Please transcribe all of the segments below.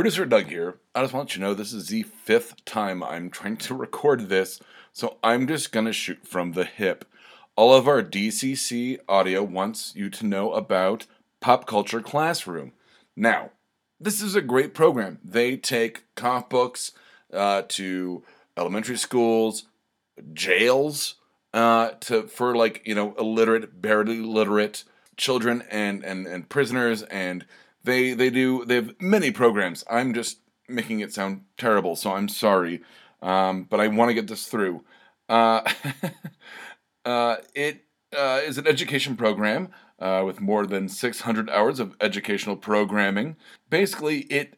Producer Doug here. I just want you to know this is the fifth time I'm trying to record this, so I'm just gonna shoot from the hip. All of our DCC audio wants you to know about Pop Culture Classroom. Now, this is a great program. They take comic books uh, to elementary schools, jails, uh, to for like you know illiterate, barely literate children and and and prisoners, and they they do they have many programs. I'm just making it sound terrible, so I'm sorry, um, but I want to get this through. Uh, uh, it uh, is an education program uh, with more than 600 hours of educational programming. Basically, it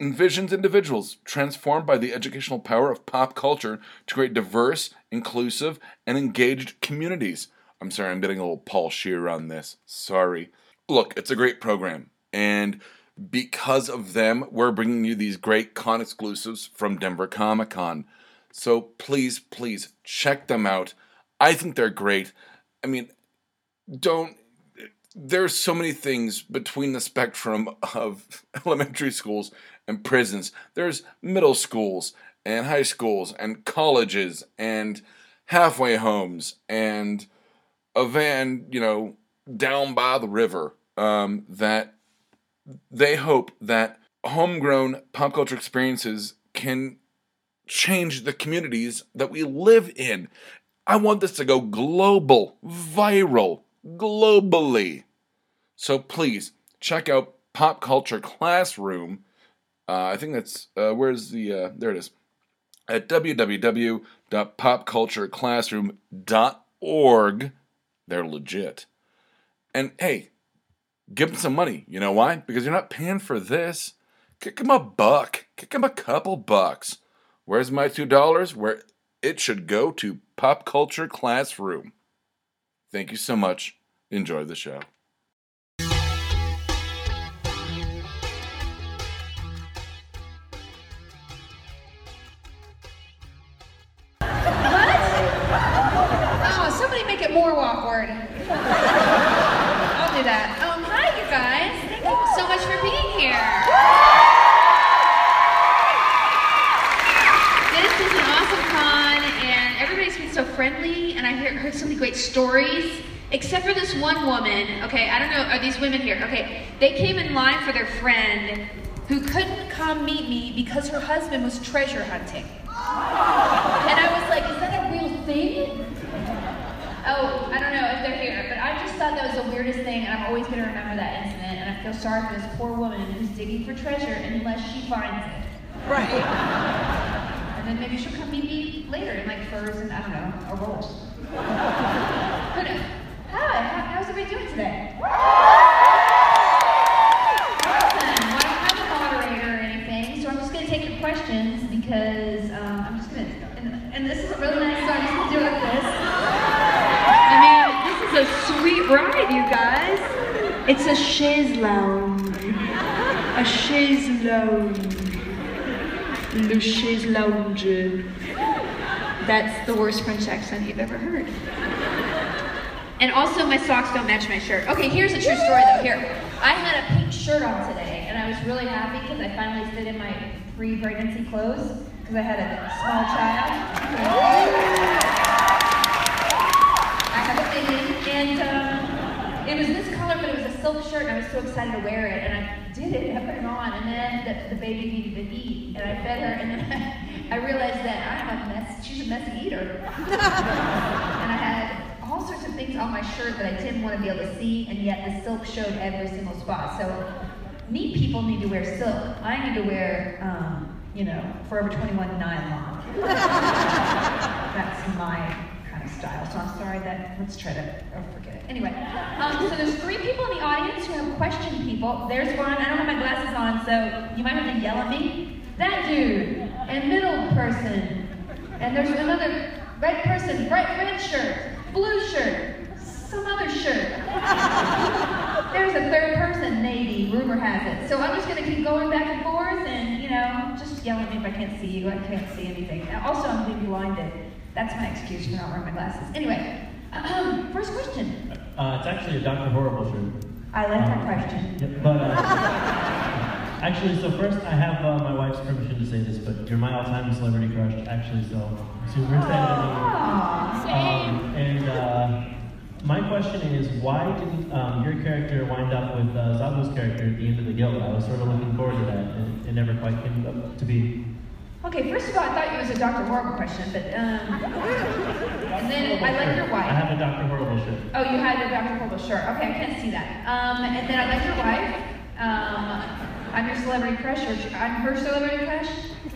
envisions individuals transformed by the educational power of pop culture to create diverse, inclusive, and engaged communities. I'm sorry, I'm getting a little Paul Scheer on this. Sorry. Look, it's a great program. And because of them, we're bringing you these great con exclusives from Denver Comic Con. So please, please check them out. I think they're great. I mean, don't. There's so many things between the spectrum of elementary schools and prisons. There's middle schools and high schools and colleges and halfway homes and a van, you know, down by the river um, that they hope that homegrown pop culture experiences can change the communities that we live in. I want this to go global, viral, globally. So please check out Pop Culture Classroom. Uh, I think that's uh, where's the uh, there it is at www.popcultureclassroom.org. They're legit. And hey, give them some money. You know why? Because you're not paying for this. Kick them a buck. Kick them a couple bucks. Where's my two dollars? Where it should go to Pop Culture Classroom. Thank you so much. Enjoy the show. What? Oh, somebody make it more awkward. I'll do that. Um, hi, you guys. Thank you so much for being here. This is an awesome con, and everybody's been so friendly, and I hear, heard so many great stories. Except for this one woman. Okay, I don't know. Are these women here? Okay, they came in line for their friend who couldn't come meet me because her husband was treasure hunting. And I was like, is that a real thing? Oh, I don't know if they're here, but I just thought that was the weirdest thing, and I'm always going to remember that incident. And I feel sorry for this poor woman who's digging for treasure unless she finds it. Right. And then maybe she'll come meet me later in like furs and I don't know, a roll. But, hi, how, how's everybody doing today? Awesome. I don't have a moderator or anything, so I'm just going to take your questions because um, I'm just going to, and, this is really nice, so I'm just going do like this. I mean, this is a sweet ride, you guys. It's a chaise lounge. A chaise lounge. Le chaise lounge. That's the worst French accent you've ever heard. And also, my socks don't match my shirt. Okay, here's a true story though. Here, I had a pink shirt on today, and I was really happy because I finally fit in my pre-pregnancy clothes because I had a small child. I have a baby, and um, it was this color, but it was a silk shirt, and I was so excited to wear it, and I did it, I put it on, and then the, the baby needed to eat, and I fed her, and then I realized that I'm a mess, she's a messy eater. and I had all sorts of things on my shirt that I didn't want to be able to see, and yet the silk showed every single spot. So neat people need to wear silk. I need to wear, um, you know, Forever 21 nylon. That's my kind of style. So I'm sorry that, let's try to, oh, forget it. Anyway, um, so there's three people in the audience who have question people. There's one, I don't have my glasses on, so you might have to yell at me. That dude, and middle person. And there's another red person, bright red shirt, blue shirt, some other shirt. There's a third person, maybe, rumor has it. So I'm just gonna keep going back and forth and, you know, just yell at me if I can't see you. I can't see anything. Also, I'm being blinded. That's my excuse for not wearing my glasses. Anyway, um, first question. Uh, it's actually a Dr. Horrible shirt. I like that Um, question. yeah, but uh, Actually, so first I have uh, my wife's permission to say this, but you're my all-time celebrity crush, actually, so I'm super excited to meet you. Um, and uh, my question is, why didn't um, your character wind up with uh, Zaboo's character at the end of the guild? I was sort of looking forward to that, and it never quite came up to be. Okay, first of all, I thought it was a Dr. Horrible question, but um, and then I like your wife. I have a Dr. Horrible shirt. Oh, you had a Dr. Horrible shirt. Okay, I can't see that. Um, and then I like your wife. Um, I'm your celebrity crush, or I'm her celebrity crush.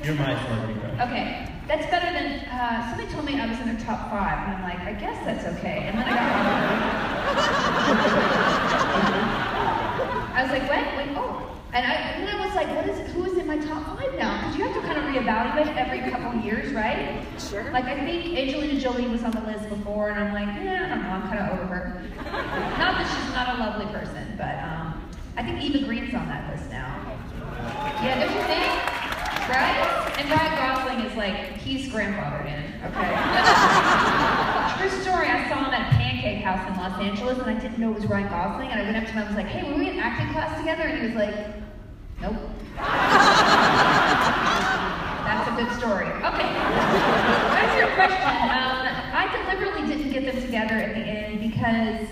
You're my celebrity crush. Okay, that's better than uh, somebody told me I was in their top five, and I'm like, I guess that's okay. And then I got I was like, what? Wait, oh. And, I, and then I was like, what is who is in my top five now? Because you have to kind of reevaluate every couple years, right? Sure. Like I think Angelina Jolie was on the list before, and I'm like, yeah, I don't know, I'm kind of over her. not that she's not a lovely person, but um, I think Eva Green's on that list now. Yeah, don't you think? Right? And Ryan Gosling is like, he's grandfathered in, okay? True story, I saw him at Pancake House in Los Angeles, and I didn't know it was Ryan Gosling, and I went up to him and was like, hey, were we in acting class together? And he was like, nope. That's a good story. Okay. To your question. Um, I deliberately didn't get them together at the end because,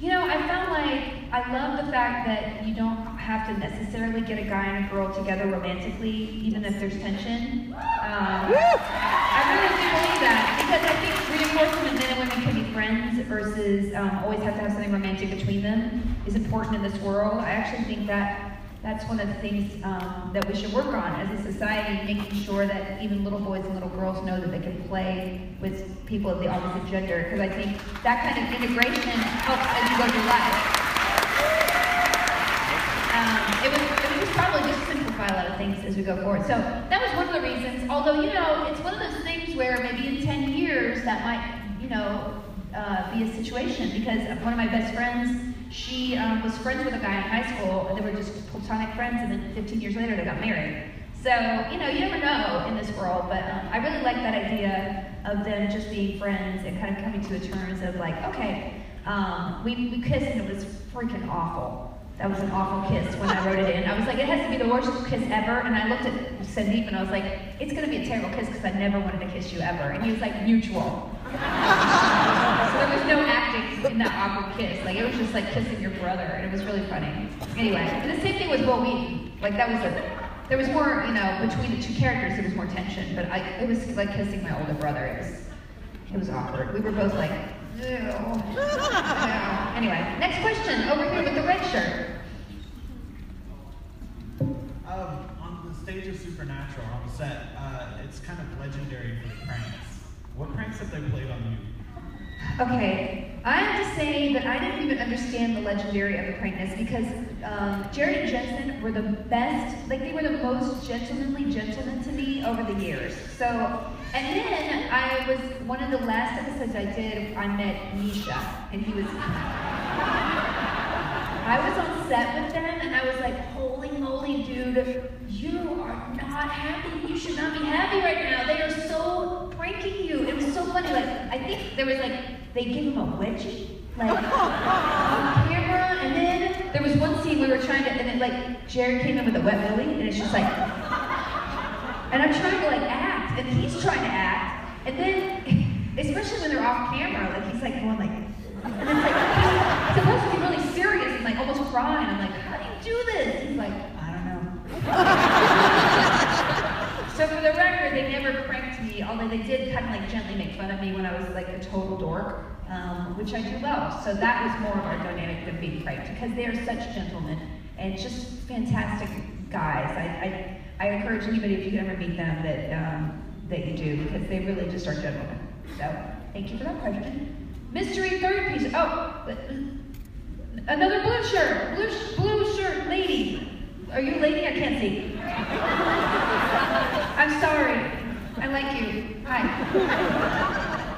you know, I felt like I love the fact that you don't have to necessarily get a guy and a girl together romantically, even if there's tension. Um, I really do believe that because I think reinforcement men and women can be friends versus um, always have to have something romantic between them is important in this world. I actually think that that's one of the things um, that we should work on as a society, making sure that even little boys and little girls know that they can play with people of the opposite gender, because I think that kind of integration helps as you go through life. Um, it, was, it probably just simplify a lot of things as we go forward. So that was one of the reasons, although, you know, it's one of those things where maybe in 10 years that might, you know, uh, be a situation, because one of my best friends, she um, was friends with a guy in high school, and they were just platonic friends, and then 15 years later they got married. So, you know, you never know in this world, but um, I really like that idea of them just being friends and kind of coming to a terms of like, okay, um, we, we kissed and it was freaking awful. That was an awful kiss when I wrote it in. I was like, it has to be the worst kiss ever. And I looked at Sandeep and I was like, it's going to be a terrible kiss because I never wanted to kiss you ever. And he was like, mutual. so there was no acting in that awkward kiss. Like it was just like kissing your brother, and it was really funny. Anyway, and the same thing with Wil Wheaton. Like that was a, there was more, you know, between the two characters, there was more tension. But I, it was like kissing my older brother. It was, it was awkward. We were both like, ew. Anyway, next question over here with the red shirt. Stage of Supernatural, on the set, uh, it's kind of legendary for the pranks. What pranks have they played on you? Okay, I have to say that I didn't even understand the legendary of the prankness because um, Jerry and Jensen were the best, like they were the most gentlemanly gentlemen to me over the years. So, and then I was, one of the last episodes I did, I met Misha, and he was, I was on set with them, and I was like, dude, you are not happy. You should not be happy right now. They are so pranking you. It was so funny. Like, I think there was like, they gave him a wedgie, like, on camera, and then there was one scene we were trying to, and then like, Jared came in with a wet willy, and it's just like, and I'm trying to like act, and he's trying to act, and then, especially when they're off camera, like he's like going like, and it's like, he's supposed to be really serious and like almost crying. I'm like, how do you do this? He's like, I don't know. so for the record, they never pranked me, although they did kind of like gently make fun of me when I was like a total dork, um, which I do well. So that was more of our dynamic than being pranked because they are such gentlemen and just fantastic guys. I, I, I encourage anybody if you can ever meet them that um, that you do because they really just are gentlemen. So thank you for that question. Mystery third piece. Oh, another blue shirt. Blue, blue shirt lady. Are you a lady? I can't see. I'm sorry. I like you. Hi.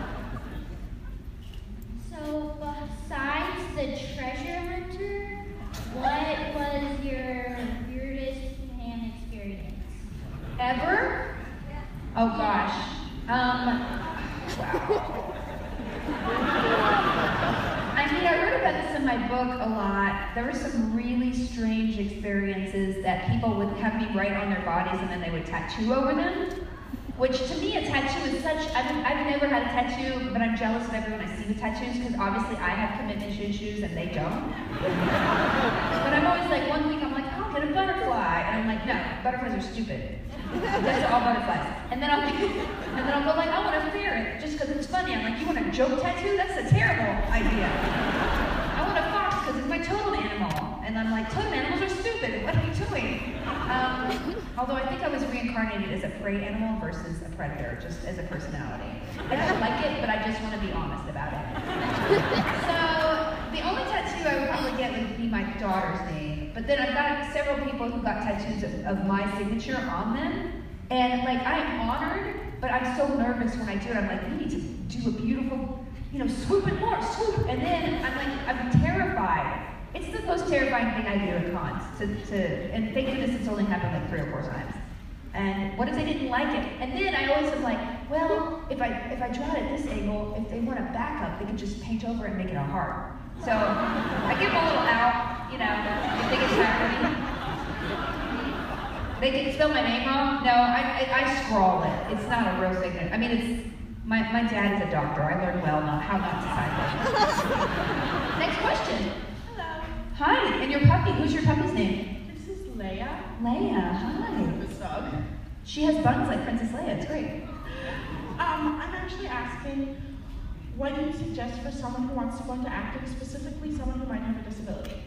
So, besides the treasure hunter, what was your weirdest ham experience? Ever? Oh gosh. Um. Wow. I mean, I wrote about this in my book a lot. There were some really strange experiences that people would have me write on their bodies and then they would tattoo over them. Which to me, a tattoo is such. I've, I've never had a tattoo, but I'm jealous of everyone I see with tattoos because obviously I have commitment issues and they don't. but I'm always like, one week I'm like, oh, I'll get a butterfly, and I'm like, no, butterflies are stupid. That's all butterflies. And then I'll and then I'll go like, I want a ferret just because it's funny. I'm like, you want a joke tattoo? That's a terrible idea. I want a fox because it's my totem animal. And I'm like, totem animals are stupid. What? Um, although I think I was reincarnated as a prey animal versus a predator, just as a personality. I don't like it, but I just want to be honest about it. so the only tattoo I would probably get would be my daughter's name. But then I've got several people who got tattoos of, of my signature on them. And like I'm honored, but I'm so nervous when I do it. I'm like, we need to do a beautiful, you know, swoop and more, swoop. And then I'm like, I'm terrified. It's the most terrifying thing I do at cons. To, to, and thank goodness it's only happened like three or four times. And what if they didn't like it? And then I always am like, well, if I if I draw it at this angle, if they want a backup, they can just paint over it and make it a heart. So I give them a little out, you know, if they get tired of me. They can spell my name wrong. No, I, I, I scrawl it. It's not a real signature. I mean, it's my, my dad is a doctor. I learned well not how not to sign it. Next question. Hi, and your puppy. Who's your puppy's name? This is Leia. Leia. Hi. This dog. She has buns like Princess Leia. It's great. Um, I'm actually asking, what do you suggest for someone who wants to go into acting, specifically someone who might have a disability?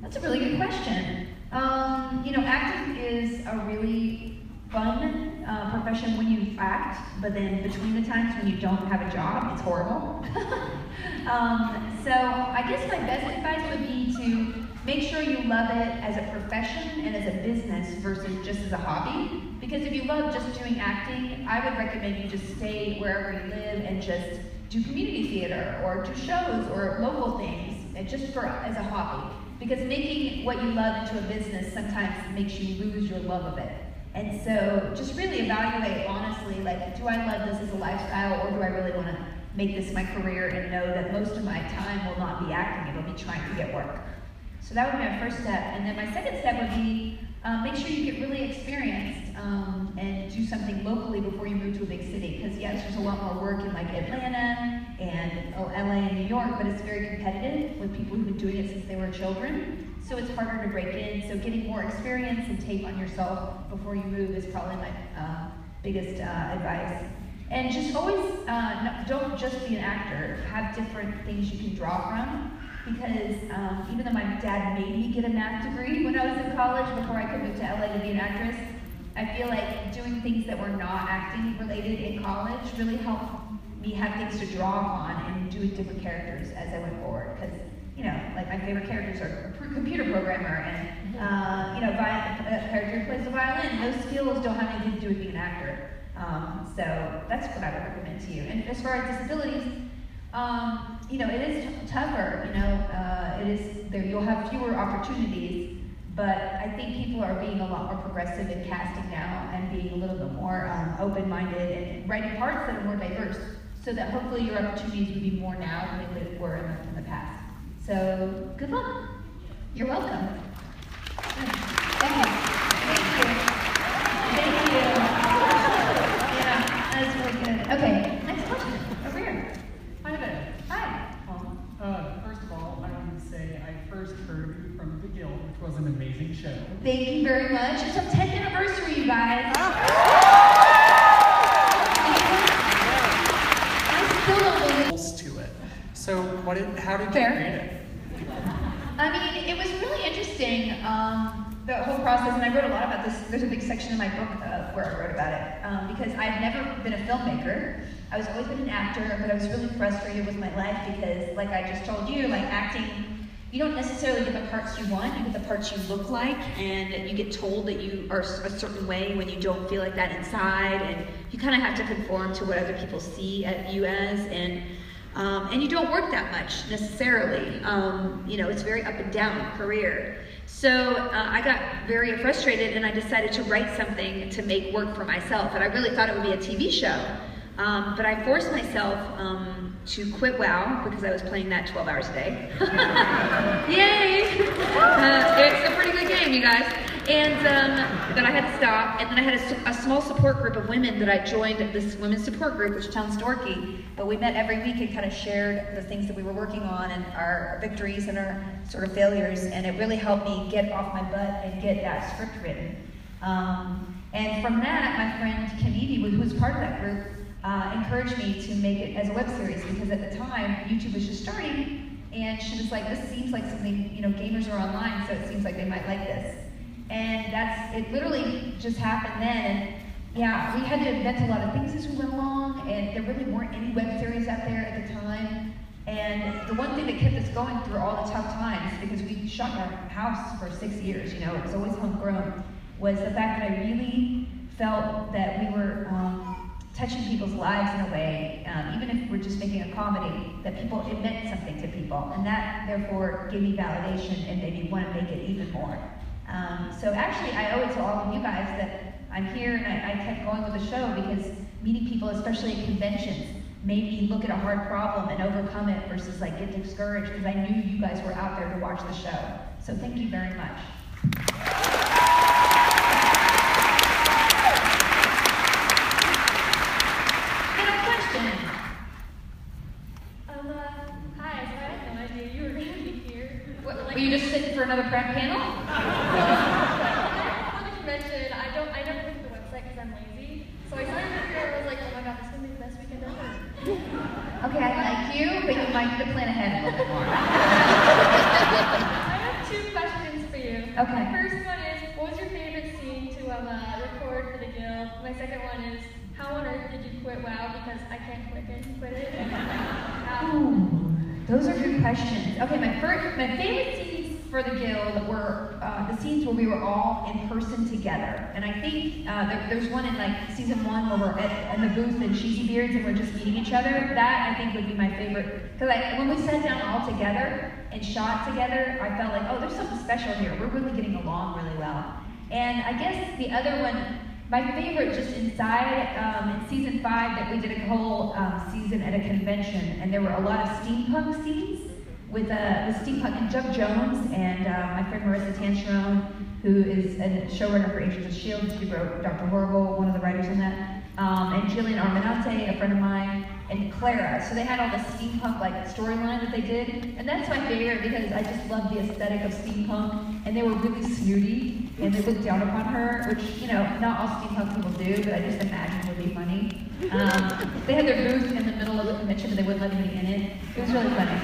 That's a really good question. Um, you know, acting is a really fun uh, profession when you act, but then between the times when you don't have a job, it's horrible. um, so I guess my best advice would be to make sure you love it as a profession and as a business versus just as a hobby. Because if you love just doing acting, I would recommend you just stay wherever you live and just do community theater or do shows or local things, and just for as a hobby. Because making what you love into a business sometimes makes you lose your love of it. And so just really evaluate honestly, like, do I love this as a lifestyle or do I really want to make this my career and know that most of my time will not be acting, it'll be trying to get work. So that would be my first step. And then my second step would be um, make sure you get really experienced um, and do something locally before you move to a big city. Because yes, there's a lot more work in like Atlanta and oh, LA and New York, but it's very competitive with people who've been doing it since they were children. So it's harder to break in. So getting more experience and tape on yourself before you move is probably my uh, biggest uh, advice. And just always uh, don't just be an actor. Have different things you can draw from because um, even though my dad made me get a math degree when I was in college before I could move to LA to be an actress, I feel like doing things that were not acting related in college really helped me have things to draw upon and do with different characters as I went forward. Because you know, like my favorite characters are a computer programmer and uh, you know, a character who plays the violin. Those skills don't have anything to do with being an actor. Um, so that's what I would recommend to you. And as far as disabilities, um, you know, it is t- tougher. You know, uh, it is there. You'll have fewer opportunities, but I think people are being a lot more progressive in casting now and being a little bit more um, open-minded and writing parts that are more diverse, so that hopefully your opportunities would be more now than they were in the, past. So good luck. You're welcome. Thank you. Thank you. Thank you. Yeah, that's really good. Okay, next question. Over here. Hi there. Hi. Um, uh, first of all, I wanted to say I first heard of you from The Guild, which was an amazing show. Thank you very much. It's our 10th anniversary, you guys. I still don't believe Rules to it. So, what did, how did you Fair. create it? I mean, it was really interesting, um, the whole process, and I wrote a lot about this. There's a big section in my book uh, where I wrote about it, um, because I've never been a filmmaker. I was always been an actor, but I was really frustrated with my life because, like I just told you, like acting, you don't necessarily get the parts you want, you get the parts you look like, and you get told that you are a certain way when you don't feel like that inside, and you kind of have to conform to what other people see at you as, and um, and you don't work that much necessarily. Um, you know, it's very up and down career. So uh, I got very frustrated, and I decided to write something to make work for myself. And I really thought it would be a TV show, um, but I forced myself um, to quit WoW because I was playing that 12 hours a day. Yay! Uh, it's a pretty good game, you guys. And um, then I had to stop, and then I had a, a, small support group of women that I joined this women's support group, which sounds dorky, but we met every week and kind of shared the things that we were working on and our victories and our sort of failures, and it really helped me get off my butt and get that script written. Um, and from that, my friend Evie, who was part of that group, uh, encouraged me to make it as a web series because at the time YouTube was just starting, and she was like, "This seems like something you know gamers are online, so it seems like they might like this." And that's it. Literally just happened then. And yeah, we had to invent a lot of things as we went along, and there really weren't any web series out there at the time. And the one thing that kept us going through all the tough times, because we shot our house for six years, you know, it was always homegrown, was the fact that I really felt that we were um, touching people's lives in a way, um, even if we're just making a comedy, that people, it meant something to people. And that, therefore, gave me validation and made me want to make it even more. Um, so actually, I owe it to all of you guys that I'm here and I, I kept going with the show because meeting people, especially at conventions, made me look at a hard problem and overcome it versus like get discouraged because I knew you guys were out there to watch the show. So thank you very much. Um, uh, hi, so I had no idea you were going to be here. What, were you just another prep panel? For the convention, I don't, I never look at the website because I'm lazy. So I saw your picture and I was like, oh my god, this is to be the best weekend ever. Okay, I like you, but you might need to plan ahead a little bit more. I have two questions for you. Okay. The first one is, what was your favorite scene to um, uh, record for the guild? My second one is, how on earth did you quit WoW? Because I can't quit it. Quit it. Um, Ooh, those are good questions. Okay, my first, my favorite scenes for the guild were uh, the scenes where we were all in person together. And I think uh, there, there's one in like season one where we're at, in the booth and Cheesybeards and we're just meeting each other. That I think would be my favorite because like, when we sat down all together and shot together, I felt like, oh, there's something special here. We're really getting along really well. And I guess the other one my favorite, just inside, um, in season five, that we did a whole um, season at a convention, and there were a lot of steampunk scenes with, uh, with steampunk and Doug Jones and uh, my friend Maurissa Tancharoen, who is a showrunner for Agents of Shield. She wrote Dr. Horrible, one of the writers in that, um, and Jillian Armenante, a friend of mine, and Clara. So they had all the steampunk like storyline that they did, and that's my favorite because I just love the aesthetic of steampunk. And they were really snooty, and they looked down upon her, which you know not all steampunk people do, but I just imagine would be funny. Um, they had their booth in the middle of the convention, but they wouldn't let me in it. It was really funny.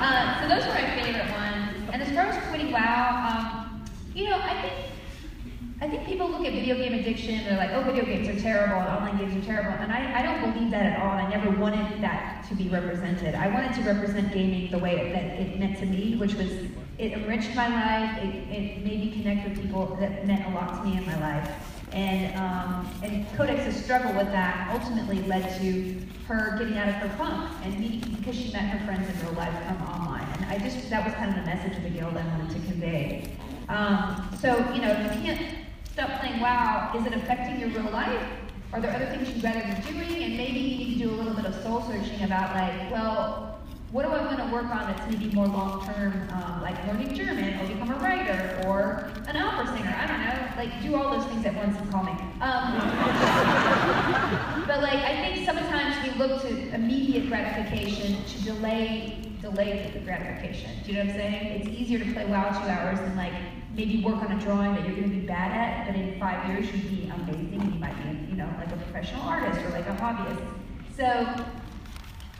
Uh, so those were my favorite ones. And as far as quitting WoW, um, you know, I think I think people look at video game addiction, and they're like, oh, video games are terrible, and online games are terrible. And I, I don't believe that at all, and I never wanted that to be represented. I wanted to represent gaming the way that it meant to me, which was it enriched my life, it, it made me connect with people that meant a lot to me in my life. And, um, and Codex's struggle with that ultimately led to her getting out of her funk and meeting, because she met her friends in real life from online. And I just, that was kind of the message of the guild I wanted to convey. Um, so, you know, you can't stop playing WoW, is it affecting your real life? Are there other things you'd rather be doing? And maybe you need to do a little bit of soul searching about like, well, what do I want to work on that's maybe more long term, um, like learning German or become a writer or an opera singer? I don't know. Like, do all those things at once and call me. Um, but like, I think sometimes we look to immediate gratification to delay delay the gratification. Do you know what I'm saying? It's easier to play WoW two hours than like maybe work on a drawing that you're going to be bad at, but in five years you'd be amazing you might be, you know, like a professional artist or like a hobbyist. So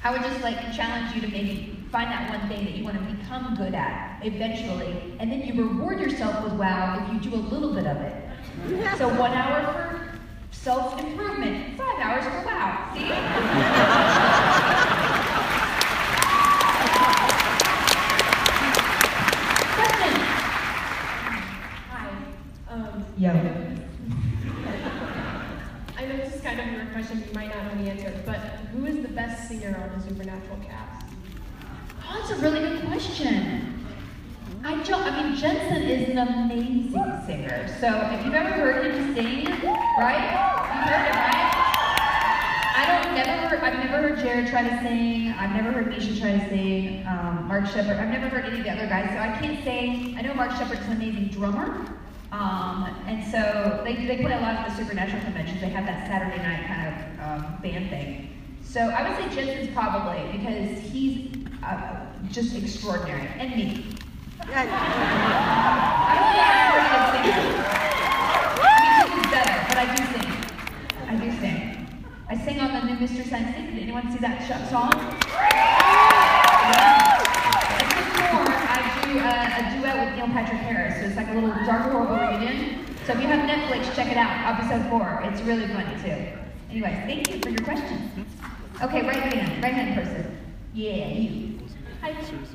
I would just like challenge you to maybe find that one thing that you want to become good at eventually, and then you reward yourself with WoW if you do a little bit of it. So one hour for self-improvement, five hours for WoW. See? Question. Hi. Yo. I know this is kind of a weird question, you might not know the answer, but who is the best singer on the Supernatural cast? Oh, that's a really good question. I, jo- I mean, Jensen is an amazing singer. So if you've ever heard him sing, right? You heard him, right? I don't never. I've never heard Jared try to sing. I've never heard Misha try to sing. Um, Mark Sheppard. I've never heard any of the other guys, so I can't say. I know Mark Sheppard's an amazing drummer. Um, and so they, they play a lot at the Supernatural conventions. They have that Saturday night kind of um, band thing. So I would say Jensen's probably because he's uh, just extraordinary. And me. I don't think I'm a good singer. I mean, better, but I do sing. I do sing. I sing on the new Mystery Theater. Did anyone see that song? Do a, a duet with Neil Patrick Harris. So it's like a little dark horrible reunion. So if you have Netflix, check it out. Episode four. It's really funny too. Anyways, thank you for your question. Okay, right hand, right hand person. Yeah, you. Hi,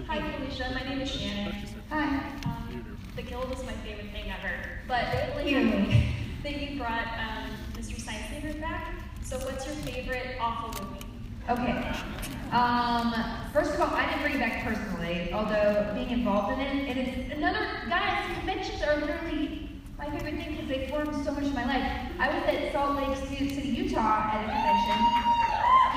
hi, Felicia. My name is Shannon. Hi. Um, the Guild was my favorite thing ever. But lately, then you brought um, Mystery Science Theater back. So what's your favorite awful movie? Okay. Um, first of all, I didn't bring it back personally, although being involved in it, and it is another, guys, conventions are literally my favorite thing because they formed so much of my life. I was at Salt Lake City, Utah at a convention.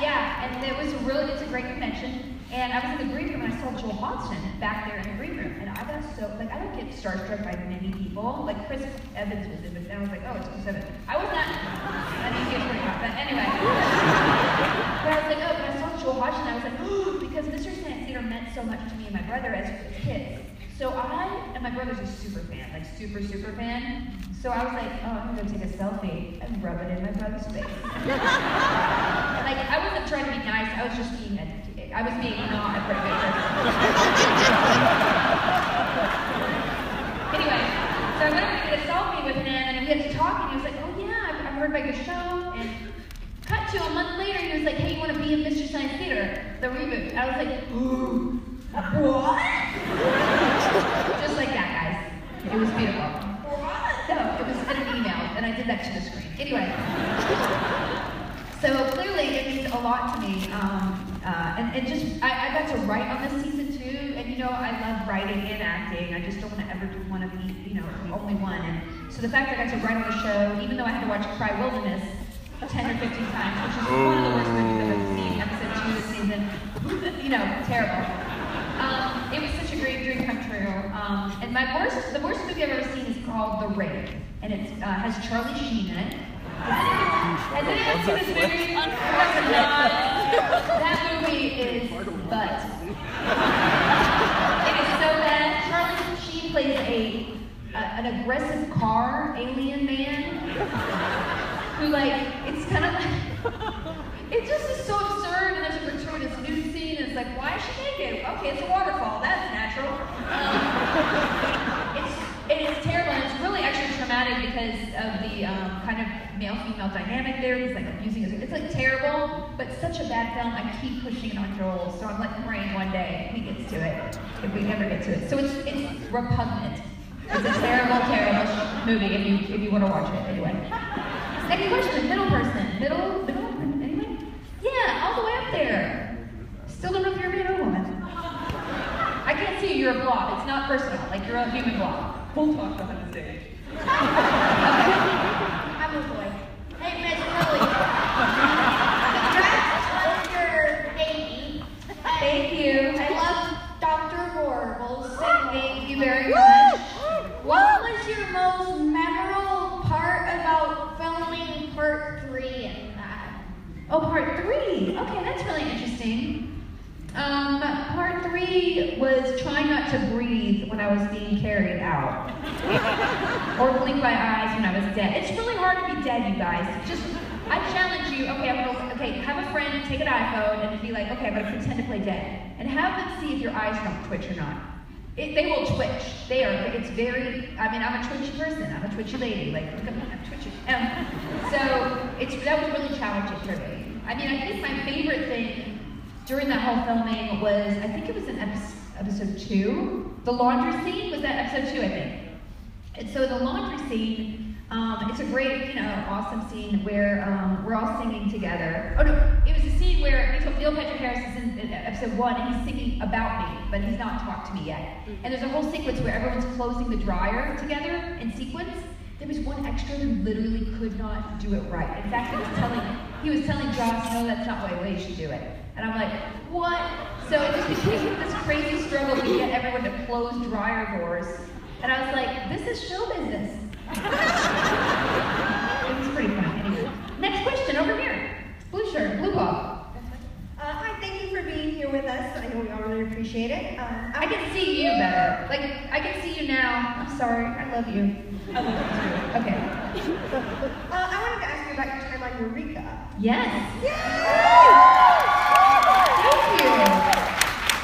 Yeah, and it was really, it's a great convention. And I was in the green room and I saw Joel Hodgson back there in the green room. And I got so, like, I don't get starstruck by many people. Like, Chris Evans was in it, and I was like, oh, it's Chris Evans. I was not, I he was pretty hot, but anyway. But I was like, oh, but I saw Joel Hodgson, I was like, oh, because Mystery Theater meant so much to me and my brother as kids. So I, and my brother's a super fan, like super, super fan. So I was like, oh, I'm gonna go take a selfie and rub it in my brother's face. like, I wasn't trying to be nice, I was just being I was being not a good person. anyway, so I went up to get a selfie with him, and we had to talk, and he was like, oh yeah, I've, I've heard about your show, to a month later, he was like, hey, you want to be in Mystery Science Theater, the reboot? I was like, ooh, what? Just like that, guys. It was beautiful. What? No, it was in an email, and I did that to the screen. Anyway, so clearly it means a lot to me. Um, uh, and, and just, I, I got to write on this season too, and you know, I love writing and acting. I just don't want to ever do want to be, you know, only one. And so the fact that I got to write on the show, even though I had to watch Cry Wilderness 10 or 15 times, which is one of the worst movies I've ever seen, episode two this season, you know, terrible. Um, it was such a great dream come true. Um, and my worst, the worst movie I've ever seen is called The Raid, and it uh, has Charlie Sheen in it. Has anyone seen this movie? that movie is butt. It is so bad. Charlie Sheen plays a, a an aggressive car alien man who like it's kind of like it just is so absurd and there's a gratuitous nude scene and it's like why is she naked? Okay, it's a waterfall. That's natural. Um, it's it is terrible and it's really actually traumatic because of the um, kind of male-female dynamic there. He's like abusing his. It's like terrible, but such a bad film. I keep pushing it on Joel, so I'm like praying one day he gets to it if we ever get to it. So it's it's repugnant. It's a terrible, terrible movie if you if you want to watch it anyway. Next question, middle person. Middle, middle, anyway? Yeah, all the way up there. Still don't know if you're a man or a woman. I can't see you, you're a blob. It's not personal, like you're a human blob. We'll talk behind the stage. I'm a boy. Hey, Miss Lily. Congrats on your baby. Thank you. I love Dr. Horrible's Thank you very much. What was your most memorable part about filming part three in that? Oh, part three. Okay, that's really interesting. Um, part three was trying not to breathe when I was being carried out. or blink my eyes when I was dead. It's really hard to be dead, you guys. Just, I challenge you, okay, I'm gonna, okay, have a friend take an iPhone and be like, okay, I'm gonna pretend to play dead. And have them see if your eyes don't twitch or not. It, they will twitch. They are, it's very, I mean, I'm a twitchy person. I'm a twitchy lady. Like, look at me, I'm twitchy. Um, so, it's, that was really challenging for me. I mean, I think my favorite thing during that whole filming was, I think it was in episode, episode two. The laundry scene was that episode two, I think. And so the laundry scene, um, it's a great, you know, awesome scene where um, we're all singing together. Oh no, it was a scene where Neil Patrick Harris is in, in episode one and he's singing about me, but he's not talked to me yet. And there's a whole sequence where everyone's closing the dryer together in sequence. There was one extra who literally could not do it right. In fact, he was telling he was telling Josh, no, that's not the way you should do it. And I'm like, what? So it just became this crazy struggle to get everyone to close dryer doors. And I was like, this is show business. It was pretty funny. Anyway, next question over here. Blue shirt, blue ball. Uh, hi, thank you for being here with us. I know we all really appreciate it. Um, I can see you better. Like, I can see you now. I'm sorry. I love you. I love you too. Okay. Uh, I wanted to ask you about your time on Eureka. Yes. Thank you.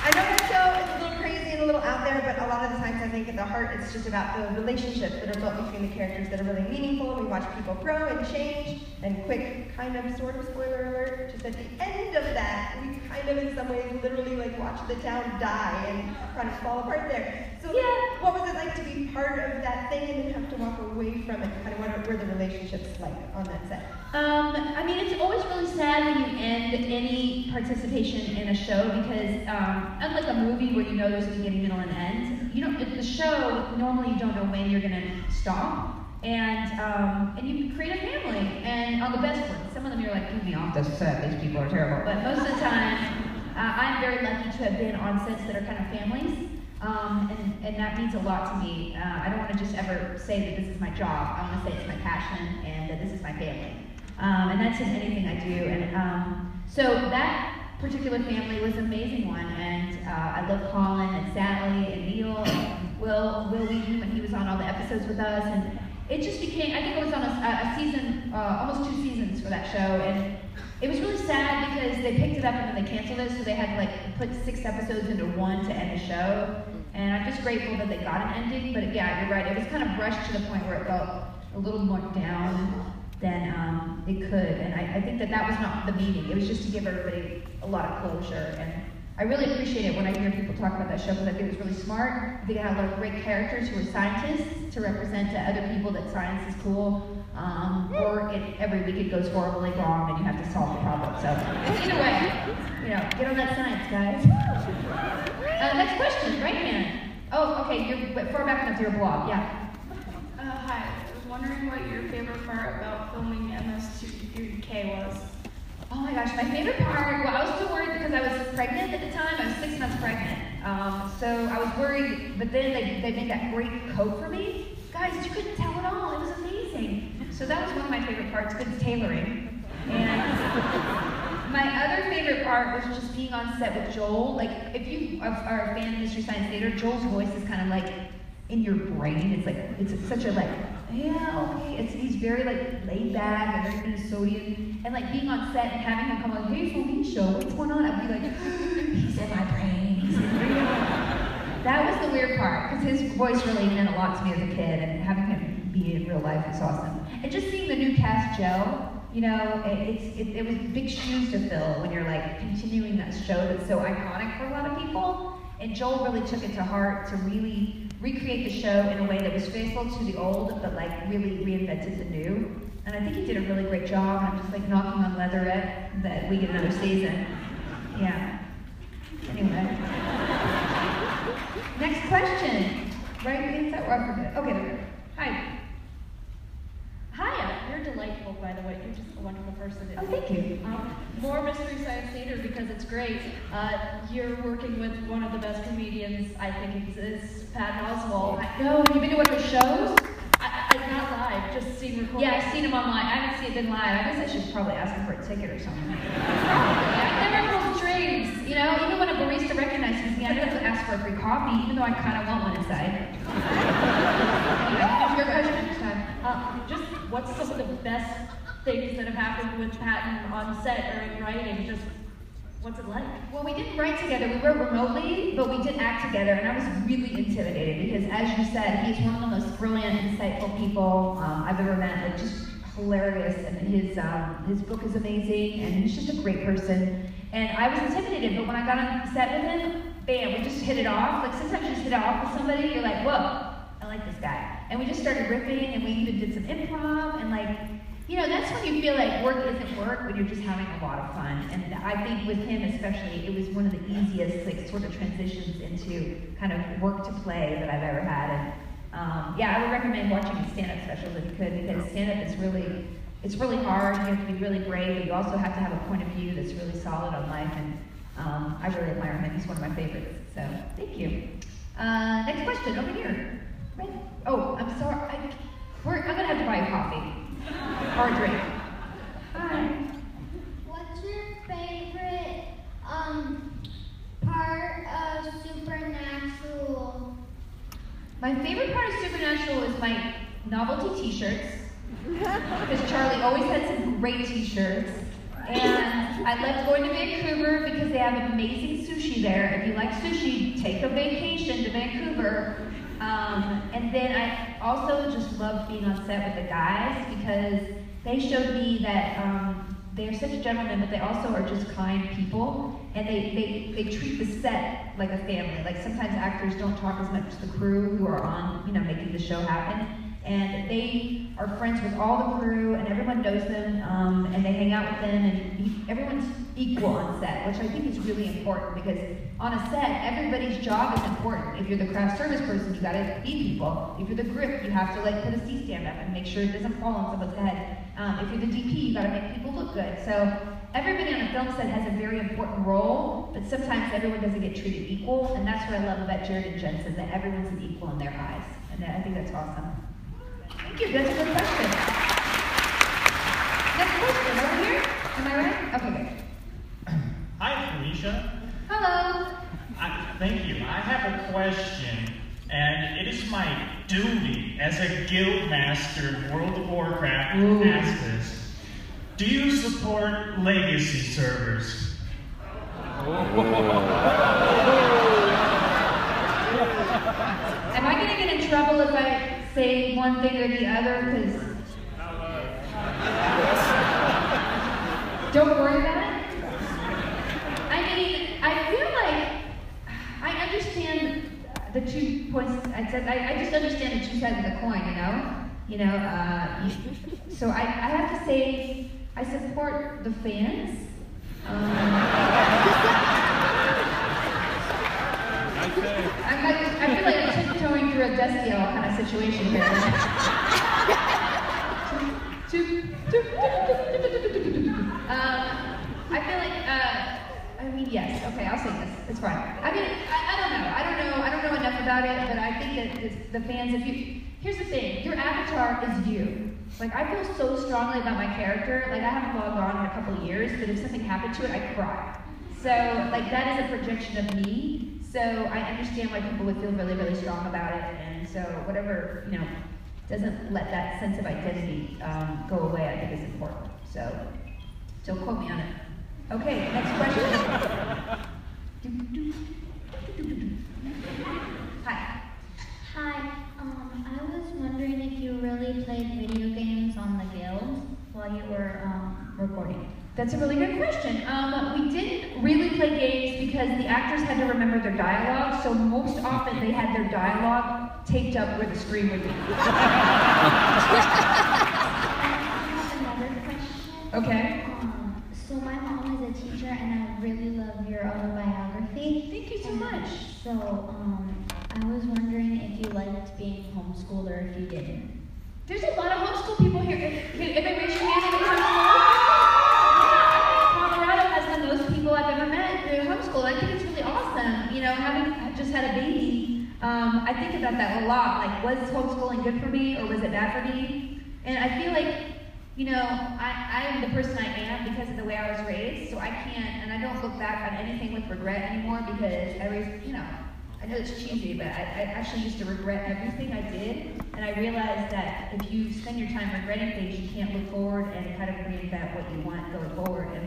I know the show is a little crazy and a little out there, but a lot of the think at the heart it's just about the relationships that are built between the characters that are really meaningful. We watch people grow and change, and quick, kind of, sort of spoiler alert, just at the end of that, we kind of in some ways literally like watch the town die and kind of fall apart there. So Yeah. what was it like to be part of that thing and then have to walk away from it? Kind of what were the relationships like on that set? Um, I mean, it's always really sad when you end any participation in a show because, um, unlike a movie where you know there's a beginning, middle, and end, you know, the show normally you don't know when you're gonna stop, and um, and you create a family. And on the best ones, some of them you're like, get me off this set. These people are terrible. But most of the time, uh, I'm very lucky to have been on sets that are kind of families. Um, and, and that means a lot to me. Uh, I don't want to just ever say that this is my job. I want to say it's my passion and that this is my family. Um, and that's in anything I do. And um, so that particular family was an amazing one. And uh, I love Colin and Sally and Neil and Will, Wil Wheaton when he was on all the episodes with us. And it just became, I think it was on a, a season, uh, almost two seasons for that show. And it was really sad because they picked it up and then they canceled it, so they had to like put six episodes into one to end the show. And I'm just grateful that they got an ending. But yeah, you're right. It was kind of rushed to the point where it felt a little more down than um, it could. And I, I think that that was not the meaning. It was just to give everybody a lot of closure. And I really appreciate it when I hear people talk about that show because I think it was really smart. I think it had a lot of great characters who were scientists to represent to other people that science is cool. Um, or it, every week it goes horribly wrong and you have to solve the problem. So either way, you know, get on that science, guys. Uh, next question, right hand. Oh, okay, you're far back enough to your blog. Yeah. Wondering what your favorite part about filming MST3K was. Oh my gosh, my favorite part. Well, I was still worried because I was pregnant at the time. I was six months pregnant. Um, so I was worried, but then they, they made that great coat for me. Guys, you couldn't tell at all. It was amazing. So that was one of my favorite parts because tailoring. And my other favorite part was just being on set with Joel. Like, if you are a fan of Mystery Science Theater, Joel's voice is kind of like in your brain. It's like it's such a like yeah okay. It's he's very like laid back and very Minnesotan. And like being on set and having him come on, hey show what's going on? I'd be like, he's in my brain. He's. That was the weird part because his voice really meant a lot to me as a kid, and having him be in real life was awesome. And just seeing the new cast gel. You know, it, it's it, it was big shoes to fill when you're like continuing that show that's so iconic for a lot of people. And Joel really took it to heart to really recreate the show in a way that was faithful to the old, but like really reinvented the new. And I think he did a really great job. And I'm just like knocking on leatherette that we get another season. Yeah. Anyway. Next question. Right? Is that forget? Okay, there. Hi. Hiya, you're delightful, by the way. You're just a wonderful person. Oh, thank you. Um, more Mystery Science because it's great. Uh, you're working with one of the best comedians I think exists, Patton Oswalt. No, have you been to one of his shows? I, I, not live, just seen recordings. Yeah, I've seen him online. I haven't seen been live. I guess I should probably ask him for a ticket or something. Probably. I never strings. You know, even when a barista recognizes me, I never ask for a free coffee, even though I kind of want one inside. anyway, your question next time. Uh, just what's some of the best things that have happened with Patton on set or in writing? Just what's it like? Well, we didn't write together. We wrote remotely, but we did act together, and I was really intimidated because, as you said, he's one of the most brilliant, insightful people um, I've ever met. Like, just hilarious, and his um, his book is amazing, and he's just a great person. And I was intimidated, but when I got on set with him, bam, we just hit it off. Like sometimes you just hit it off with somebody, you're like, whoa, I like this guy. And we just started ripping, and we even did some improv, and like, you know, that's when you feel like work isn't work, when you're just having a lot of fun. And I think with him especially, it was one of the easiest like sort of transitions into kind of work to play that I've ever had. And um, yeah, I would recommend watching his stand-up specials if you could, because stand-up is really it's really hard. You have to be really brave, but you also have to have a point of view that's really solid on life. And um, I really admire him. He's one of my favorites. So thank you. Uh, next question over here. Right. Oh, I'm sorry. I, we're, I'm gonna have to buy a coffee or a drink. Hi. What's your favorite um part of Supernatural? My favorite part of Supernatural is my novelty T-shirts because Charlie always had some great T-shirts. And I loved going to Vancouver because they have amazing sushi there. If you like sushi, take a vacation to Vancouver. Um, and then I also just loved being on set with the guys because they showed me that um, they're such gentlemen, but they also are just kind people. And they, they, they treat the set like a family. Like sometimes actors don't talk as much to the crew who are on, you know, making the show happen and they are friends with all the crew, and everyone knows them, um, and they hang out with them, and everyone's equal on set, which I think is really important because on a set, everybody's job is important. If you're the craft service person, you gotta feed people. If you're the grip, you have to like put a C-stand up and make sure it doesn't fall on someone's head. Um, if you're the DP, you gotta make people look good. So everybody on a film set has a very important role, but sometimes everyone doesn't get treated equal, and that's what I love about Jared and Jensen, that everyone's an equal in their eyes. And I think that's awesome. Thank you, that's a good question. Next question, over here? Am I right? Okay, good. Hi, Felicia. Hello. I, thank you. I have a question, and it is my duty as a guild master in World of Warcraft to ask this. Do you support legacy servers? Am I gonna get in trouble if I say one thing or the other? Because don't worry about it. I mean, I feel like I understand the two points. I said I, I just understand the two sides of the coin. You know, you know. Uh, so I, I have to say I support the fans. I'm I feel like tiptoeing a Destiel kind of situation here. um, I feel like, uh, I mean, yes, okay, I'll say this. It's fine. I mean, I, I don't know. I don't know. I don't know enough about it, but I think that the fans, if you, here's the thing, your avatar is you. Like, I feel so strongly about my character. Like, I haven't logged on in a couple years, but if something happened to it, I cry. So, like, that is a projection of me. So, I understand why people would feel really, really strong about it. And so, whatever, you know, doesn't let that sense of identity um, go away, I think is important. So, don't quote me on it. Okay, next question. Hi. Um, I was wondering if you really played video games on the guild while you were um, recording. That's a really good question. Um, we didn't really play games because the actors had to remember their dialogue, so most often they had their dialogue taped up where the screen would be. Another question. Okay. Um, so my mom is a teacher, and I really love your autobiography. Thank you so And much. So um, I was wondering if you liked being homeschooled or if you didn't. There's a lot of homeschool people here. Can anybody raise your hand if you're homeschooled? Colorado has the most people I've ever met through homeschool. I think it's really awesome. You know, having just had a baby, um, I think about that a lot. Like, was homeschooling good for me or was it bad for me? And I feel like, you know, I, I am the person I am because of the way I was raised. So I can't, and I don't look back on anything with regret anymore because every, you know, I know it's cheesy, but I, I actually used to regret everything I did, and I realized that if you spend your time regretting things, you can't look forward and kind of reinvent what you want going forward. And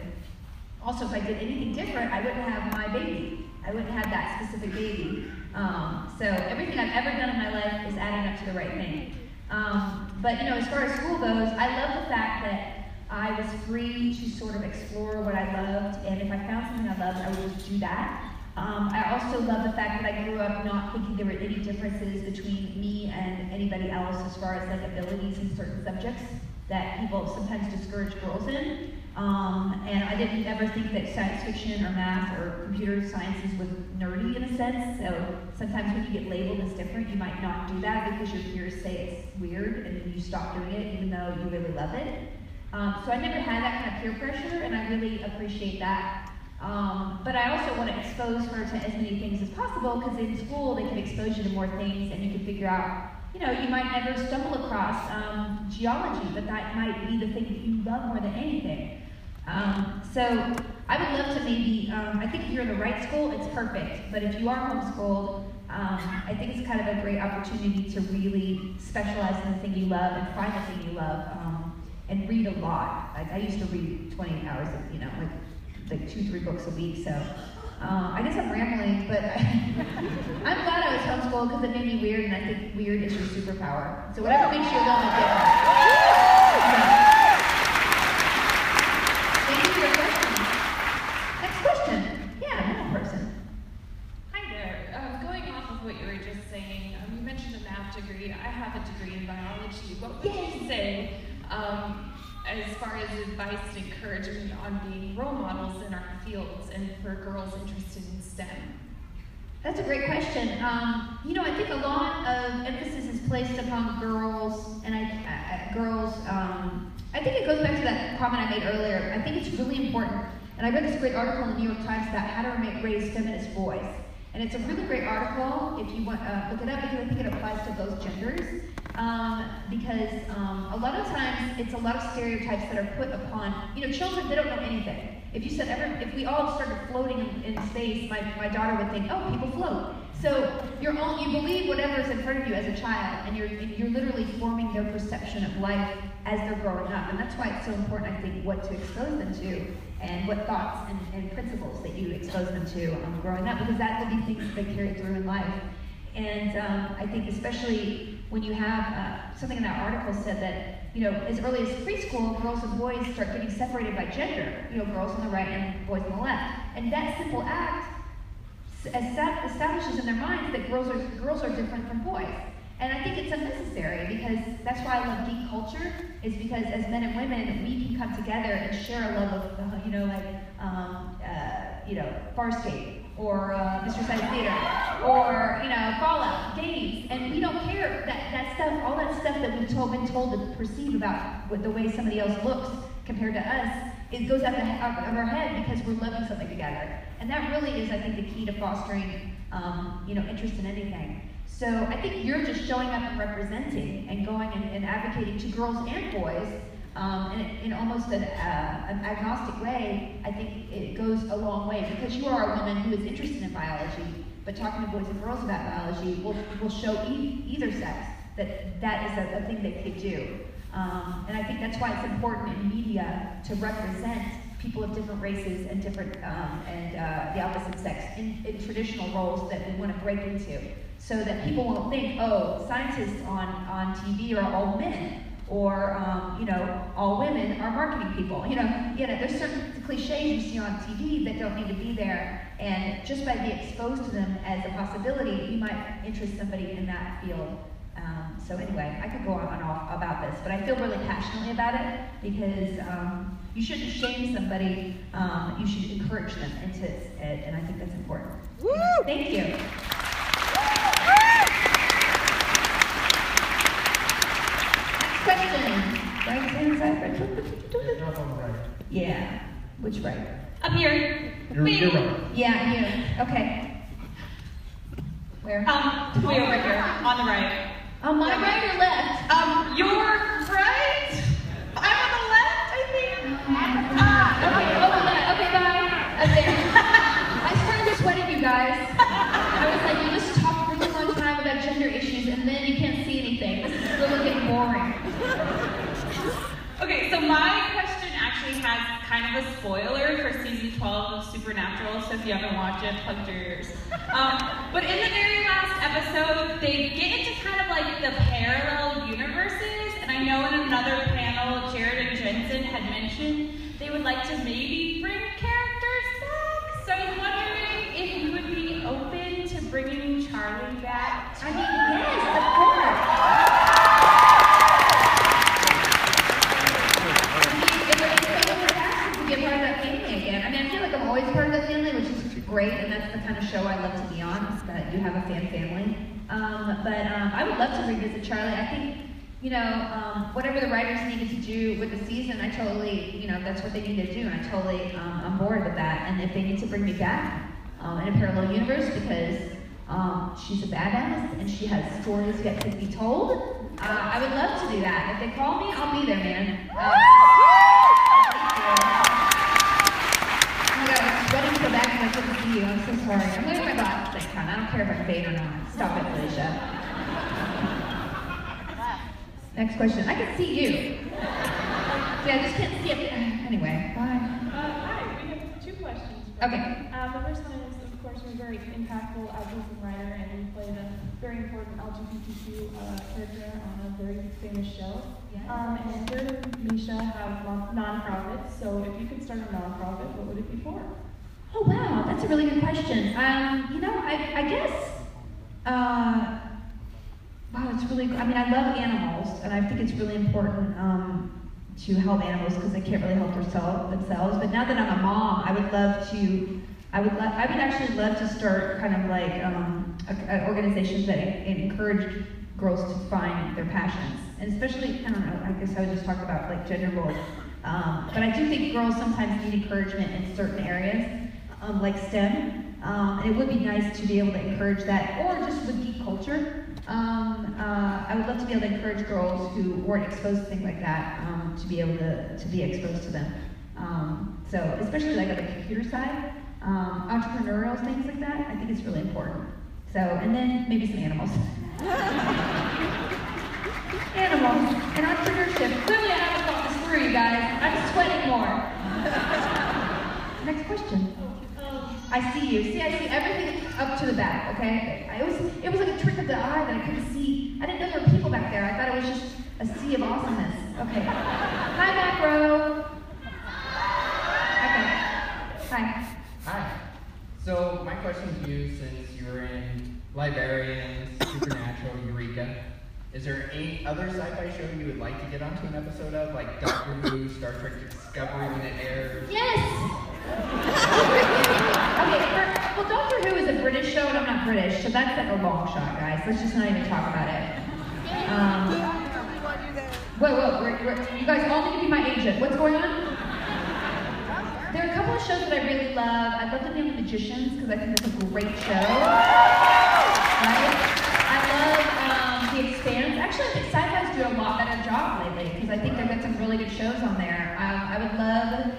also, if I did anything different, I wouldn't have my baby. I wouldn't have that specific baby. Um, so everything I've ever done in my life is adding up to the right thing. Um, but you know, as far as school goes, I love the fact that I was free to sort of explore what I loved, and if I found something I loved, I would just do that. Um, I also love the fact that I grew up not thinking there were any differences between me and anybody else as far as like abilities in certain subjects that people sometimes discourage girls in. Um, and I didn't ever think that science fiction or math or computer sciences was nerdy in a sense. So sometimes when you get labeled as different, you might not do that because your peers say it's weird and you stop doing it even though you really love it. Um, so I never had that kind of peer pressure, and I really appreciate that. Um, but I also want to expose her to as many things as possible because in school they can expose you to more things, and you can figure out. You know, you might never stumble across um, geology, but that might be the thing that you love more than anything. Um, so I would love to maybe, um, I think if you're in the right school, it's perfect. But if you are homeschooled, um, I think it's kind of a great opportunity to really specialize in the thing you love and find the thing you love um, and read a lot. I, I used to read 20 hours, of, you know, like, like two, three books a week. So uh, I guess I'm rambling, but I, I'm glad I was homeschooled because it made me weird, and I think weird is your superpower. So whatever makes you a little bit different. Thank you for your question. Next question. Yeah, middle person. Hi there. Um, going off of what you were just saying, um, you mentioned a math degree. I have a degree in biology. What would you say um, as far as advice and encouragement on being role models in our fields and for girls interested in STEM? That's a great question. Um, you know, I think a lot of emphasis is placed upon girls, and I, I girls. Um, I think it goes back to that comment I made earlier. I think it's really important, and I read this great article in the New York Times about how to make raise feminist boys. And it's a really great article if you want uh, look it up because I think it applies to both genders. Um, because um, a lot of times it's a lot of stereotypes that are put upon you know children. They don't know anything. If you said ever, if we all started floating in, in space, my, my daughter would think, oh, people float. So you're all, you believe whatever's in front of you as a child, and you're you're literally forming their perception of life as they're growing up. And that's why it's so important, I think, what to expose them to and what thoughts and, and principles that you expose them to um, growing up, because that will be things that they carry through in life. And um, I think especially when you have uh, something in that article said that you know as early as preschool, girls and boys start getting separated by gender. You know, girls on the right and boys on the left. And that simple act establishes in their minds that girls are girls are different from boys. And I think it's unnecessary because that's why I love geek culture, is because as men and women, we can come together and share a love of, uh, you know, like, um, uh, you know, Farscape, or uh, Mystery Science Theater, or, you know, Fallout, games, and we don't care, that, that stuff, all that stuff that we've told, been told to perceive about what the way somebody else looks compared to us, it goes out, out of our head because we're loving something together. And that really is, I think, the key to fostering, um, you know, interest in anything. So I think you're just showing up and representing and going and, and advocating to girls and boys um, in, in, almost an, uh, an, agnostic way. I think it goes a long way because you are a woman who is interested in biology, but talking to boys and girls about biology will, will show e- either sex that that is a, a thing they could do. Um, and I think that's why it's important in media to represent people of different races and different um, and uh, the opposite sex in, in traditional roles that we want to break into so that people won't think, oh, scientists on, on TV are all men, or um, you know, all women are marketing people. You know, you know, there's certain cliches you see on TV that don't need to be there, and just by being exposed to them as a possibility, you might interest somebody in that field. Um, so anyway, I could go on and off about this, but I feel really passionately about it because um, you shouldn't shame somebody. Um, you should encourage them into it, and I think that's important. Woo! Thank you. Question. Right hand side, right? Yeah. Which right? Up here. You're, you're right. Yeah, you. Okay. Where? Um, way over here, on the right. On my right or left? Um, your right? I'm on the left, I think. Ah, okay, boring. Okay, so my question actually has kind of a spoiler for season 12 of Supernatural, so if you haven't watched it, plug your ears. Um, but in the very last episode, they get into kind of like the parallel universes, and I know in another panel, Jared and Jensen had mentioned they would like to maybe bring characters back. So I'm wondering if you would be open to bringing Charlie back. I mean, yes, of course. always part of the family, which is great, and that's the kind of show I love to be on, that you have a fan family. Um, but um, I would love to revisit Charlie. I think you know, um, whatever the writers needed to do with the season, I totally, you know, that's what they needed to do, and I totally, um, I'm bored with that. And if they need to bring me back um, in a parallel universe because um, she's a badass and she has stories yet to be told, uh, I would love to do that. If they call me, I'll be there, man. Uh, I'm sweating so bad because I couldn't see you. I'm so sorry. I'm wearing my glasses next time. I don't care if I'm fade or not. Stop it, Felicia. Next question. I can see you. See, I just can't see it. Anyway, bye. Uh, hi, we have two questions. Okay. Uh, the first one is, of course, you're very impactful actress and writer, and you played a very important LGBTQ uh, character on a very famous show. Um, and and Misha have non-profits. so if you could start a nonprofit, what would it be for? Oh wow, that's a really good question. Um, you know, I, I guess, uh, wow, it's really. I mean, I love animals, and I think it's really important um, to help animals because they can't really help themselves themselves. But now that I'm a mom, I would love to. I would love. I would actually love to start kind of like um, organizations that encourage girls to find their passions, and especially I don't know. I guess I would just talk about like gender roles. Um, but I do think girls sometimes need encouragement in certain areas, um, like STEM. Um, and it would be nice to be able to encourage that, or just with geek culture. Um, uh, I would love to be able to encourage girls who weren't exposed to things like that um, to be able to, to be exposed to them. Um, so, especially like on the computer side, um, entrepreneurial things like that, I think it's really important. So, and then maybe some animals. animals and entrepreneurship. Clearly, I haven't thought this through, you guys. I'm sweating more. Next question. I see you. See, I see everything up to the back. Okay. I, it was it was like a trick of the eye that I couldn't see. I didn't know there were people back there. I thought it was just a sea of awesomeness. Okay. Hi, back row. Okay. Hi. Hi. So my question to you, since you're in Librarians, Supernatural, Eureka, is there any other sci-fi show you would like to get onto an episode of, like Doctor Who, Star Trek Discovery when it airs? Yes. Okay. Well, Doctor Who is a British show, and I'm not British, so that's like a long shot, guys. Let's just not even talk about it. Um, wait, wait, we're, we're, you guys all need to be my agent. What's going on? There are a couple of shows that I really love. I love to be on The Magicians because I think that's a great show. Right? I love um, The Expanse. Actually, I think Syfy's do a lot better job lately because I think they've got some really good shows on there. Um, I would love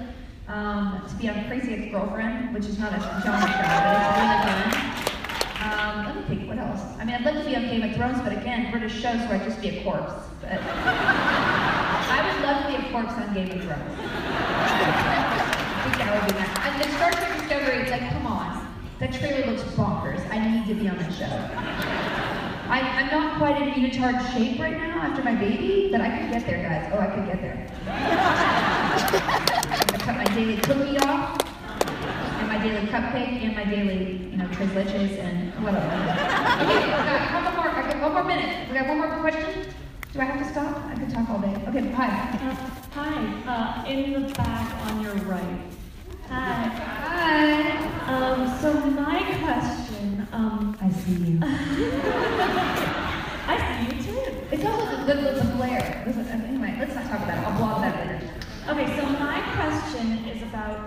um, to be on Crazy Ex-Girlfriend, which is not a genre show, but it's really fun. Um, let me think, what else? I mean, I'd love to be on Game of Thrones, but again, British shows where I'd just be a corpse. But I would love to be a corpse on Game of Thrones. I think that would be nice. And then Star Trek Discovery, it's like, come on. That trailer looks bonkers. I need to be on that show. I, I'm not quite in unitard shape right now after my baby, but I could get there, guys. Oh, I could get there. Cut my daily cookie off, and my daily cupcake, and my daily, you know, tres leches, and whatever. Okay, we got one more, I got one more minute. We got one more question? Do I have to stop? I could talk all day. Okay, hi. Hi, uh, in the back on your right. Hi. Hi. Um, so my question, um. I see you. I see you too. It's also the, the, the glare. Listen, anyway, let's not talk about it. I'll blog that later. Okay, so my question is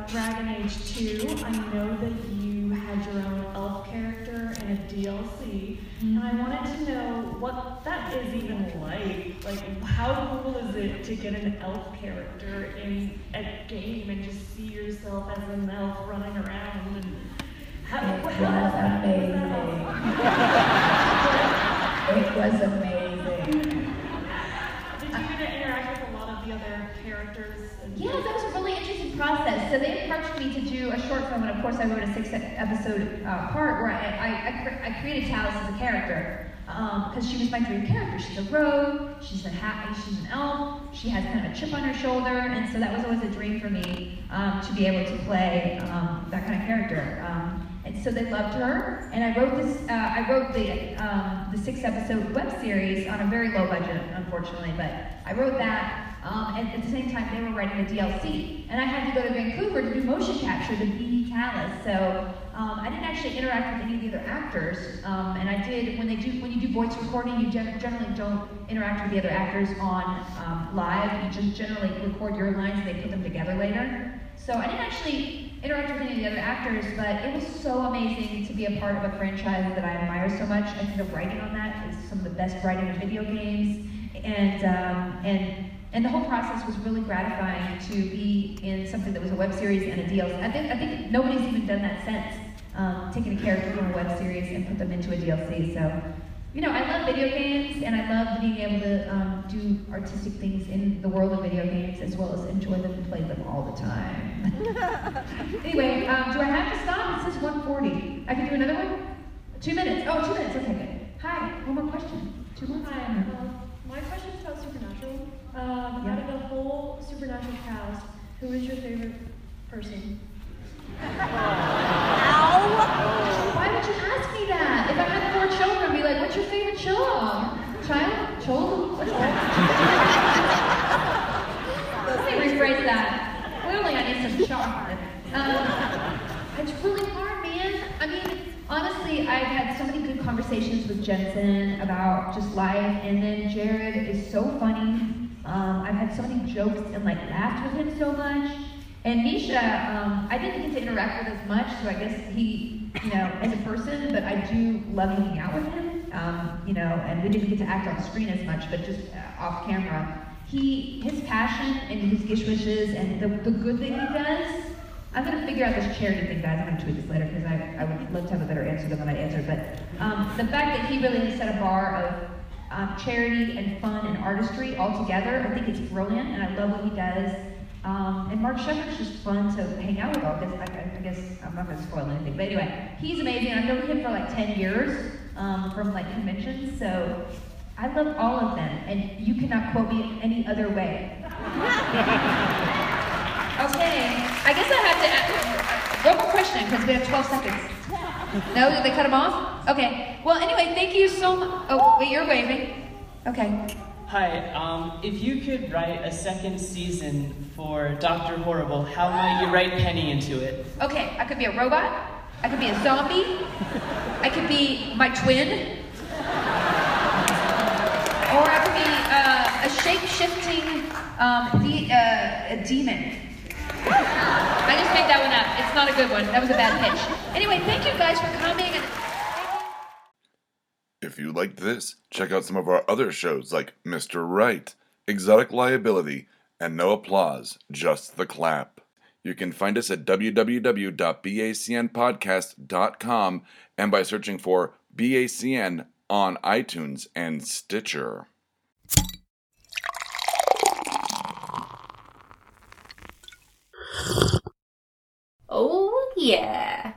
about Dragon Age 2. I know that you had your own elf character in a DLC, and I mm-hmm. wanted to know what that is even like. Like, how cool is it to get an elf character in a game and just see yourself as an elf running around and how, It was how- amazing. It was amazing. Did you get to interact with a lot of the other Yeah, that was a really interesting process. So they approached me to do a short film, and of course, I wrote a six-episode uh, part where I, I, I, I created Tallis as a character because she was my dream character. She's a rogue. She's a ha- She's an elf. She has kind of a chip on her shoulder, and so that was always a dream for me um, to be able to play um, that kind of character. Um, and so they loved her, and I wrote this. Uh, I wrote the um, the six-episode web series on a very low budget, unfortunately, but I wrote that Um, and at the same time, they were writing a DLC. And I had to go to Vancouver to do motion capture to be Tallis. So um, I didn't actually interact with any of the other actors. Um, and I did, when they do, when you do voice recording, you gen- generally don't interact with the other actors on um, live. You just generally record your lines and they put them together later. So I didn't actually interact with any of the other actors, but it was so amazing to be a part of a franchise that I admire so much. I think the writing on that is some of the best writing in video games, and um, and and the whole process was really gratifying to be in something that was a web series and a DLC. I think I think nobody's even done that since um, taking a character from a web series and put them into a DLC. So you know, I love video games, and I love being able to um, do artistic things in the world of video games, as well as enjoy them and play them all the time. anyway, um, do I have to stop? It says 140. I can do another one? Two minutes. Oh, two minutes. Okay, good. Hi, one more question. Two more. Hi, uh, my question is about Supernatural. Um, Yeah. Out of the whole Supernatural cast, who is your favorite person? Ow! Why would you ask me that? If I had four children, I'd be like, what's your favorite child? Child? Child? What's that? Let me rephrase that. Clearly, I need some chocolate. Um, it's really hard, man. I mean, honestly, I've had so many good conversations with Jensen about just life, and then Jared is so funny. Um, I've had so many jokes and like laughed with him so much. And Misha, um, I didn't get to interact with as much, so I guess he, you know, as a person, but I do love hanging out with him. Um, you know, and we didn't get to act on screen as much, but just uh, off camera. He, his passion and his GISHWHES and the, the good that he does. I'm gonna figure out this charity thing, guys. I'm gonna tweet this later because I, I would love to have a better answer than what I answered. But um, the fact that he really has set a bar of um, charity and fun and artistry all together, I think it's brilliant, and I love what he does. Um, and Mark Sheppard's just fun to hang out with all this. I, I, guess I'm not gonna spoil anything, but anyway, he's amazing. I've known him for like 10 years um, from like conventions, so I love all of them, and you cannot quote me any other way. okay, I guess I have to ask one more question because we have 12 seconds. No, did they cut him off? Okay. Well, anyway, thank you so much. Oh, wait, you're waving. Okay. Hi, um, if you could write a second season for Dr. Horrible, how might you write Penny into it? Okay, I could be a robot. I could be a zombie. I could be my twin. Or I could be uh, a shape-shifting um, de- uh, demon. I just made that one up. It's not a good one. That was a bad pitch. Anyway, thank you guys for coming. If you liked this, check out some of our other shows like Mr. Right, Exotic Liability, and No Applause, Just the Clap. You can find us at www.bacnpodcast.com and by searching for BACN on iTunes and Stitcher. Oh, yeah.